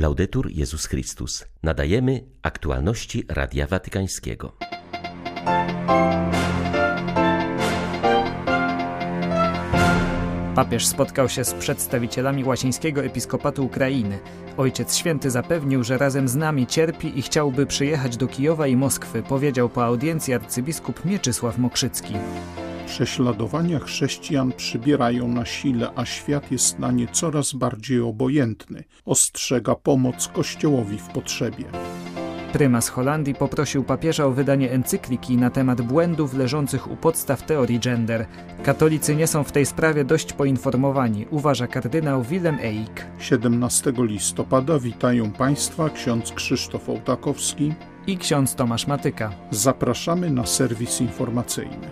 Laudetur Jezus Chrystus. Nadajemy aktualności Radia Watykańskiego. Papież spotkał się z przedstawicielami łacińskiego episkopatu Ukrainy. Ojciec Święty zapewnił, że razem z nami cierpi i chciałby przyjechać do Kijowa i Moskwy, powiedział po audiencji arcybiskup Mieczysław Mokrzycki. Prześladowania chrześcijan przybierają na sile, a świat jest na nie coraz bardziej obojętny. Ostrzega pomoc Kościołowi w potrzebie. Prymas Holandii poprosił papieża o wydanie encykliki na temat błędów leżących u podstaw teorii gender. Katolicy nie są w tej sprawie dość poinformowani, uważa kardynał Willem Eik. 17 listopada witają Państwa ksiądz Krzysztof Ołtakowski i ksiądz Tomasz Matyka. Zapraszamy na serwis informacyjny.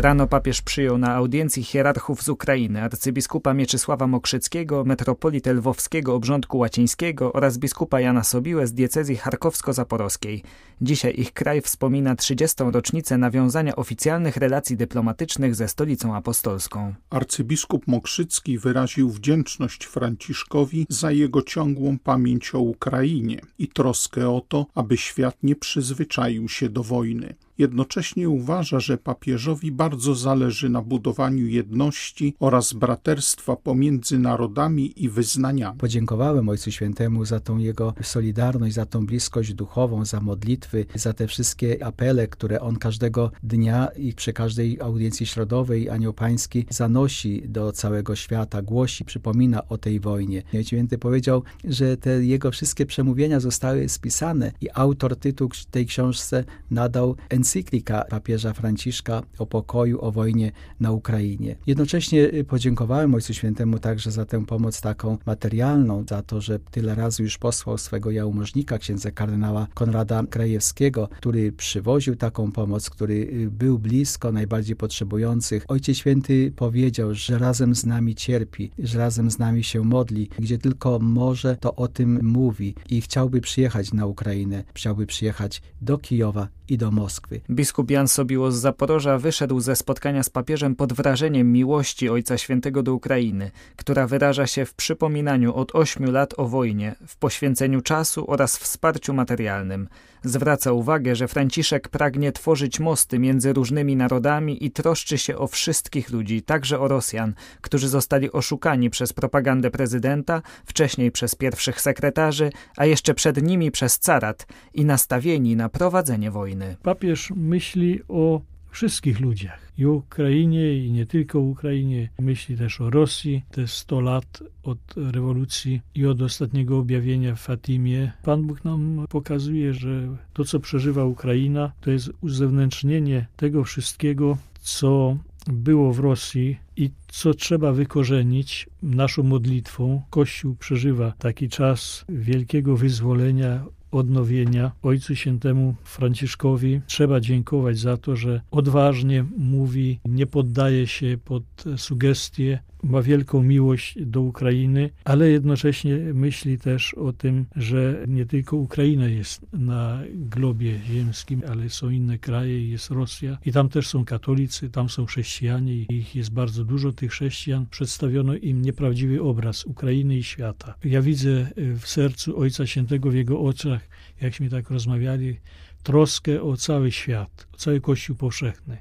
Rano papież przyjął na audiencji hierarchów z Ukrainy, arcybiskupa Mieczysława Mokrzyckiego, metropolitę lwowskiego obrządku łacińskiego oraz biskupa Jana Sobiłę z diecezji charkowsko-zaporowskiej. Dzisiaj ich kraj wspomina 30. rocznicę nawiązania oficjalnych relacji dyplomatycznych ze stolicą apostolską. Arcybiskup Mokrzycki wyraził wdzięczność Franciszkowi za jego ciągłą pamięć o Ukrainie i troskę o to, aby świat nie przyzwyczaił się do wojny. Jednocześnie uważa, że papieżowi bardzo zależy na budowaniu jedności oraz braterstwa pomiędzy narodami i wyznaniami. Podziękowałem Ojcu Świętemu za tą jego solidarność, za tą bliskość duchową, za modlitwy, za te wszystkie apele, które on każdego dnia i przy każdej audiencji środowej Anioł Pański zanosi do całego świata, głosi, przypomina o tej wojnie. Ojciec Święty powiedział, że te jego wszystkie przemówienia zostały spisane i autor tytuł tej książce nadał encyklika papieża Franciszka o pokoju, o wojnie na Ukrainie. Jednocześnie podziękowałem Ojcu Świętemu także za tę pomoc taką materialną, za to, że tyle razy już posłał swego jałmużnika, księdza kardynała Konrada Krajewskiego, który przywoził taką pomoc, który był blisko najbardziej potrzebujących. Ojciec Święty powiedział, że razem z nami cierpi, że razem z nami się modli, gdzie tylko może, to o tym mówi i chciałby przyjechać na Ukrainę, chciałby przyjechać do Kijowa i do Moskwy. Biskup Jan Sobiło z Zaporoża wyszedł ze spotkania z papieżem pod wrażeniem miłości Ojca Świętego do Ukrainy, która wyraża się w przypominaniu od ośmiu lat o wojnie, w poświęceniu czasu oraz wsparciu materialnym. Zwraca uwagę, że Franciszek pragnie tworzyć mosty między różnymi narodami i troszczy się o wszystkich ludzi, także o Rosjan, którzy zostali oszukani przez propagandę prezydenta, wcześniej przez pierwszych sekretarzy, a jeszcze przed nimi przez carat i nastawieni na prowadzenie wojny. Papież myśli o wszystkich ludziach. I Ukrainie, i nie tylko Ukrainie. Myśli też o Rosji. Te 100 lat od rewolucji i od ostatniego objawienia w Fatimie. Pan Bóg nam pokazuje, że to, co przeżywa Ukraina, to jest uzewnętrznienie tego wszystkiego, co było w Rosji i co trzeba wykorzenić naszą modlitwą. Kościół przeżywa taki czas wielkiego wyzwolenia odnowienia Ojcu Świętemu Franciszkowi. Trzeba dziękować za to, że odważnie mówi, nie poddaje się pod sugestie, ma wielką miłość do Ukrainy, ale jednocześnie myśli też o tym, że nie tylko Ukraina jest na globie ziemskim, ale są inne kraje, jest Rosja i tam też są katolicy, tam są chrześcijanie i ich jest bardzo dużo tych chrześcijan. Przedstawiono im nieprawdziwy obraz Ukrainy i świata. Ja widzę w sercu Ojca Świętego, w jego oczach, jakśmy tak rozmawiali, troskę o cały świat, o cały Kościół powszechny.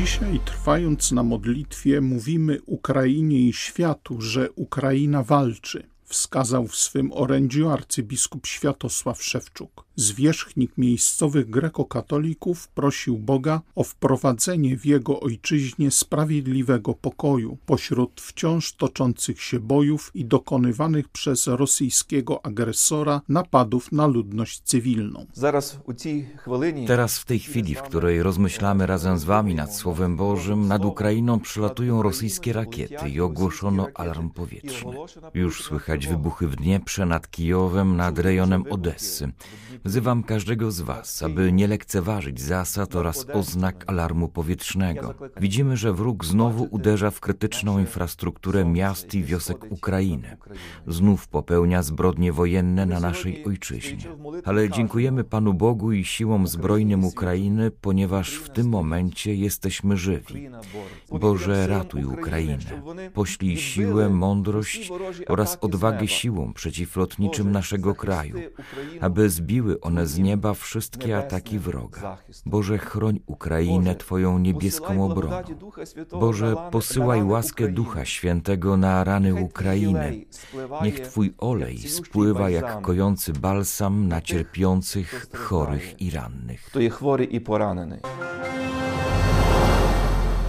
Dzisiaj, trwając na modlitwie, mówimy Ukrainie i światu, że Ukraina walczy, wskazał w swym orędziu arcybiskup Światosław Szewczuk. Zwierzchnik miejscowych grekokatolików prosił Boga o wprowadzenie w jego ojczyźnie sprawiedliwego pokoju pośród wciąż toczących się bojów i dokonywanych przez rosyjskiego agresora napadów na ludność cywilną. Teraz w tej chwili, w której rozmyślamy razem z wami nad Słowem Bożym, nad Ukrainą przylatują rosyjskie rakiety i ogłoszono alarm powietrzny. Już słychać słychać wybuchy w Dnieprze nad Kijowem, nad rejonem Odessy. Wzywam każdego z Was, aby nie lekceważyć zasad oraz oznak alarmu powietrznego. Widzimy, że wróg znowu uderza w krytyczną infrastrukturę miast i wiosek Ukrainy. Znów popełnia zbrodnie wojenne na naszej ojczyźnie. Ale dziękujemy Panu Bogu i siłom zbrojnym Ukrainy, ponieważ w tym momencie jesteśmy żywi. Boże, ratuj Ukrainę. Poślij siłę, mądrość oraz odwagę siłom przeciwlotniczym naszego kraju, aby zbiły one z nieba wszystkie ataki wroga. Boże, chroń Ukrainę Twoją niebieską obroną. Boże, posyłaj łaskę Ducha Świętego na rany Ukrainy. Niech Twój olej spływa jak kojący balsam na cierpiących, chorych i rannych. To jest chory i poranny.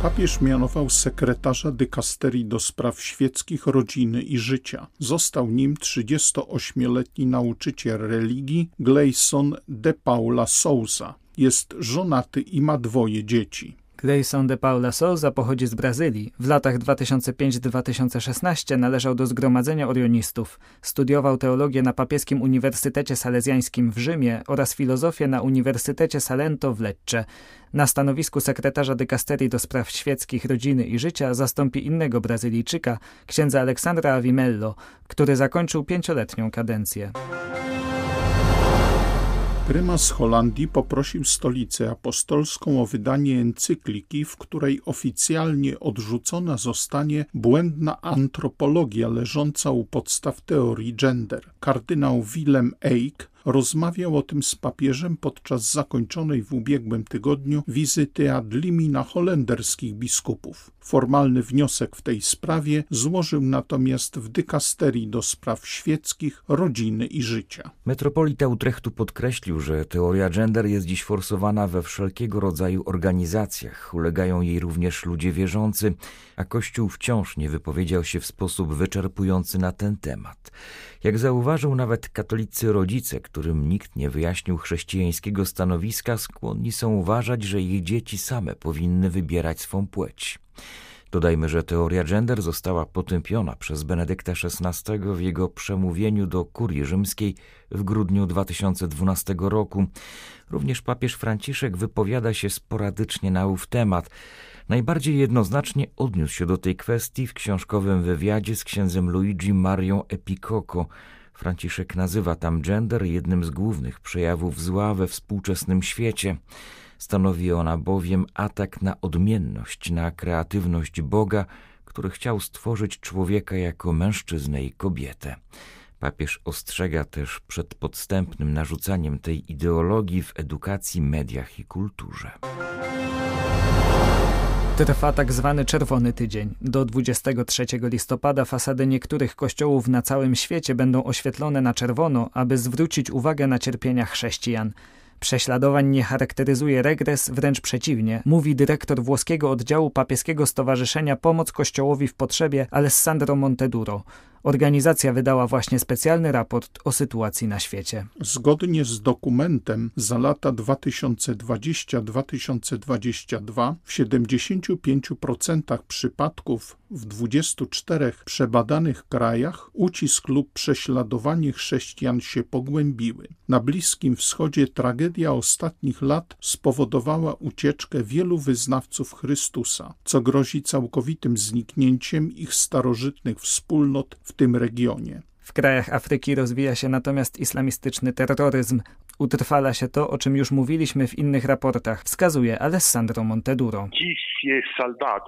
Papież mianował sekretarza dykasterii do spraw świeckich, rodziny i życia. Został nim 38-letni nauczyciel religii Gleison de Paula Souza. Jest żonaty i ma dwoje dzieci. Grayson de Paula Souza pochodzi z Brazylii. W latach 2005-2016 należał do Zgromadzenia Orionistów. Studiował teologię na Papieskim Uniwersytecie Salezjańskim w Rzymie oraz filozofię na Uniwersytecie Salento w Lecce. Na stanowisku sekretarza dykasterii do spraw świeckich, rodziny i życia zastąpi innego Brazylijczyka, księdza Aleksandra Avimello, który zakończył pięcioletnią kadencję. Prymas Holandii poprosił stolicę apostolską o wydanie encykliki, w której oficjalnie odrzucona zostanie błędna antropologia leżąca u podstaw teorii gender. Kardynał Willem Eyck rozmawiał o tym z papieżem podczas zakończonej w ubiegłym tygodniu wizyty ad limina holenderskich biskupów. Formalny wniosek w tej sprawie złożył natomiast w dykasterii do spraw świeckich, rodziny i życia. Metropolita Utrechtu podkreślił, że teoria gender jest dziś forsowana we wszelkiego rodzaju organizacjach. Ulegają jej również ludzie wierzący, a Kościół wciąż nie wypowiedział się w sposób wyczerpujący na ten temat. Jak zauważył nawet katolicy rodzice, którym nikt nie wyjaśnił chrześcijańskiego stanowiska, skłonni są uważać, że ich dzieci same powinny wybierać swą płeć. Dodajmy, że teoria gender została potępiona przez Benedykta XVI w jego przemówieniu do kurii rzymskiej w grudniu 2012 roku. Również papież Franciszek wypowiada się sporadycznie na ów temat. Najbardziej jednoznacznie odniósł się do tej kwestii w książkowym wywiadzie z księdzem Luigi Marią Epicoco. Franciszek nazywa tam gender jednym z głównych przejawów zła we współczesnym świecie. Stanowi ona bowiem atak na odmienność, na kreatywność Boga, który chciał stworzyć człowieka jako mężczyznę i kobietę. Papież ostrzega też przed podstępnym narzucaniem tej ideologii w edukacji, mediach i kulturze. Trwa tak zwany Czerwony Tydzień. Do 23 listopada fasady niektórych kościołów na całym świecie będą oświetlone na czerwono, aby zwrócić uwagę na cierpienia chrześcijan. Prześladowań nie charakteryzuje regres, wręcz przeciwnie, mówi dyrektor włoskiego oddziału papieskiego Stowarzyszenia Pomoc Kościołowi w Potrzebie Alessandro Monteduro. Organizacja wydała właśnie specjalny raport o sytuacji na świecie. Zgodnie z dokumentem za lata 2020-2022 w 75% przypadków w 24 przebadanych krajach ucisk lub prześladowanie chrześcijan się pogłębiły. Na Bliskim Wschodzie tragedia ostatnich lat spowodowała ucieczkę wielu wyznawców Chrystusa, co grozi całkowitym zniknięciem ich starożytnych wspólnot w tym regionie. W krajach Afryki rozwija się natomiast islamistyczny terroryzm. Utrwala się to, o czym już mówiliśmy w innych raportach, wskazuje Alessandro Monteduro.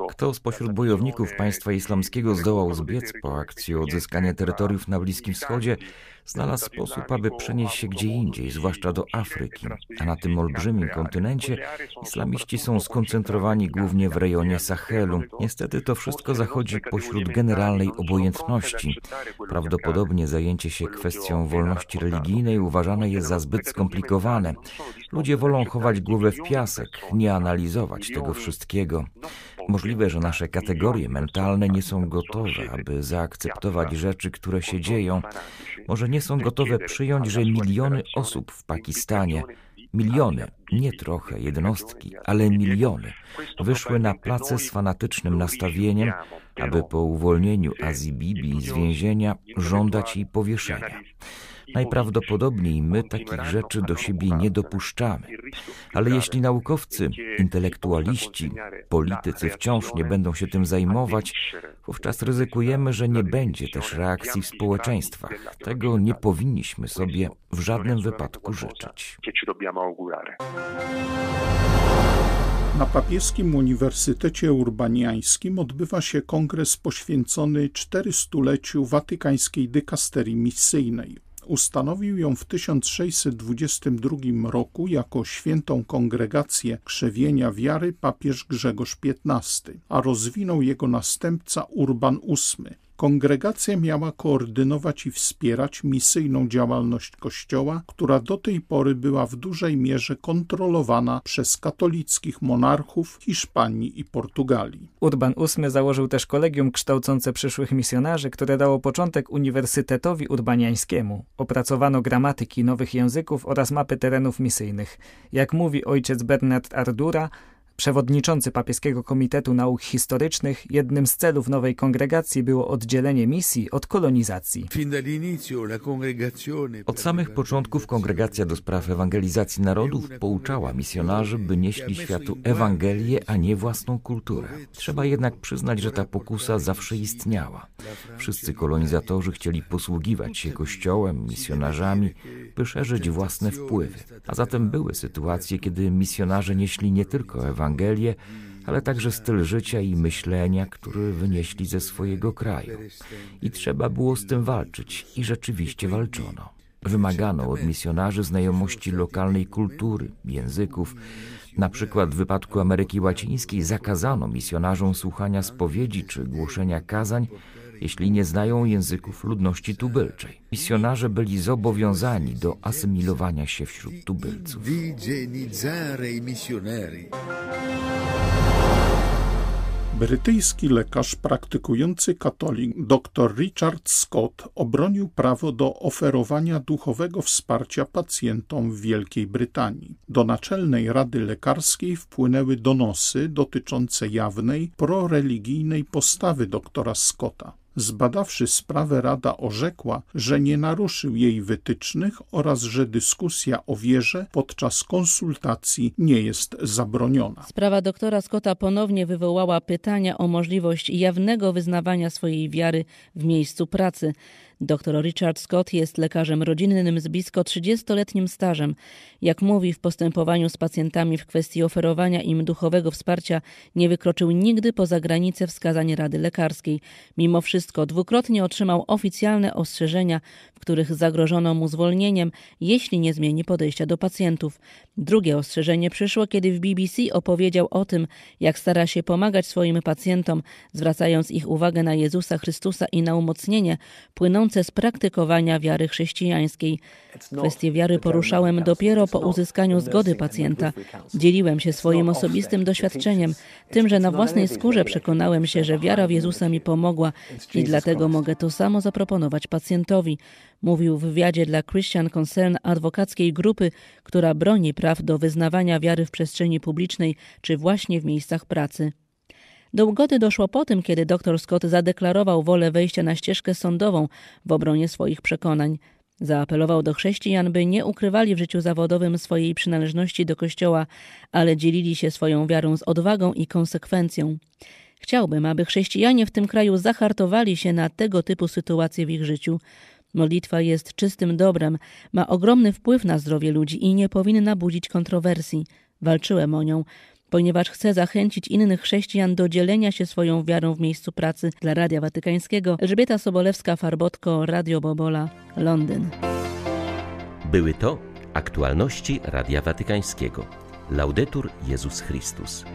Kto spośród bojowników państwa islamskiego zdołał zbiec po akcji o odzyskanie terytoriów na Bliskim Wschodzie, znalazł sposób, aby przenieść się gdzie indziej, zwłaszcza do Afryki. A na tym olbrzymim kontynencie islamiści są skoncentrowani głównie w rejonie Sahelu. Niestety to wszystko zachodzi pośród generalnej obojętności. Prawdopodobnie zajęcie się kwestią wolności religijnej uważane jest za zbyt skomplikowane. Ludzie wolą chować głowę w piasek, nie analizować tego wszystkiego. Możliwe, że nasze kategorie mentalne nie są gotowe, aby zaakceptować rzeczy, które się dzieją. Może nie są gotowe przyjąć, że miliony osób w Pakistanie Miliony, nie trochę jednostki, ale miliony wyszły na place z fanatycznym nastawieniem, aby po uwolnieniu Azji Bibi z więzienia żądać jej powieszenia. Najprawdopodobniej my takich rzeczy do siebie nie dopuszczamy. Ale jeśli naukowcy, intelektualiści, politycy wciąż nie będą się tym zajmować, wówczas ryzykujemy, że nie będzie też reakcji w społeczeństwach. Tego nie powinniśmy sobie w żadnym wypadku życzyć. Na papieskim Uniwersytecie Urbaniańskim odbywa się kongres poświęcony 400-leciu watykańskiej dykasterii misyjnej. Ustanowił ją w 1622 roku jako świętą kongregację krzewienia wiary papież Grzegorz XV, a rozwinął jego następca Urban VIII. Kongregacja miała koordynować i wspierać misyjną działalność Kościoła, która do tej pory była w dużej mierze kontrolowana przez katolickich monarchów Hiszpanii i Portugalii. Urban VIII założył też kolegium kształcące przyszłych misjonarzy, które dało początek Uniwersytetowi Urbaniańskiemu. Opracowano gramatyki nowych języków oraz mapy terenów misyjnych. Jak mówi ojciec Bernard Ardura, Przewodniczący Papieskiego Komitetu Nauk Historycznych, jednym z celów nowej kongregacji było oddzielenie misji od kolonizacji. Od samych początków Kongregacja do Spraw Ewangelizacji Narodów pouczała misjonarzy, by nieśli światu Ewangelię, a nie własną kulturę. Trzeba jednak przyznać, że ta pokusa zawsze istniała. Wszyscy kolonizatorzy chcieli posługiwać się Kościołem, misjonarzami, by szerzyć własne wpływy. A zatem były sytuacje, kiedy misjonarze nieśli nie tylko Ewangelię, Ewangelię, ale także styl życia i myślenia, który wynieśli ze swojego kraju. I trzeba było z tym walczyć i rzeczywiście walczono. Wymagano od misjonarzy znajomości lokalnej kultury, języków. Na przykład w wypadku Ameryki Łacińskiej zakazano misjonarzom słuchania spowiedzi czy głoszenia kazań, jeśli nie znają języków ludności tubylczej. Misjonarze byli zobowiązani do asymilowania się wśród tubylców. Brytyjski lekarz praktykujący katolik dr Richard Scott obronił prawo do oferowania duchowego wsparcia pacjentom w Wielkiej Brytanii. Do Naczelnej Rady Lekarskiej wpłynęły donosy dotyczące jawnej, proreligijnej postawy doktora Scotta. Zbadawszy sprawę, Rada orzekła, że nie naruszył jej wytycznych oraz że dyskusja o wierze podczas konsultacji nie jest zabroniona. Sprawa doktora Scotta ponownie wywołała pytania o możliwość jawnego wyznawania swojej wiary w miejscu pracy. Dr Richard Scott jest lekarzem rodzinnym z blisko 30-letnim stażem. Jak mówi w postępowaniu z pacjentami w kwestii oferowania im duchowego wsparcia, nie wykroczył nigdy poza granice wskazań Rady Lekarskiej. Mimo wszystko dwukrotnie otrzymał oficjalne ostrzeżenia, w których zagrożono mu zwolnieniem, jeśli nie zmieni podejścia do pacjentów. Drugie ostrzeżenie przyszło, kiedy w BBC opowiedział o tym, jak stara się pomagać swoim pacjentom, zwracając ich uwagę na Jezusa Chrystusa i na umocnienie płynące wynikające z praktykowania wiary chrześcijańskiej. Kwestię wiary poruszałem dopiero po uzyskaniu zgody pacjenta. Dzieliłem się swoim osobistym doświadczeniem, tym, że na własnej skórze przekonałem się, że wiara w Jezusa mi pomogła i dlatego mogę to samo zaproponować pacjentowi. Mówił w wywiadzie dla Christian Concern adwokackiej grupy, która broni praw do wyznawania wiary w przestrzeni publicznej czy właśnie w miejscach pracy. Do ugody doszło po tym, kiedy dr Scott zadeklarował wolę wejścia na ścieżkę sądową w obronie swoich przekonań. Zaapelował do chrześcijan, by nie ukrywali w życiu zawodowym swojej przynależności do Kościoła, ale dzielili się swoją wiarą z odwagą i konsekwencją. Chciałbym, aby chrześcijanie w tym kraju zahartowali się na tego typu sytuacje w ich życiu. Modlitwa jest czystym dobrem, ma ogromny wpływ na zdrowie ludzi i nie powinna budzić kontrowersji. Walczyłem o nią ponieważ chce zachęcić innych chrześcijan do dzielenia się swoją wiarą w miejscu pracy. Dla Radia Watykańskiego Elżbieta Sobolewska-Farbotko, Radio Bobola, Londyn. Były to aktualności Radia Watykańskiego. Laudetur Jezus Chrystus.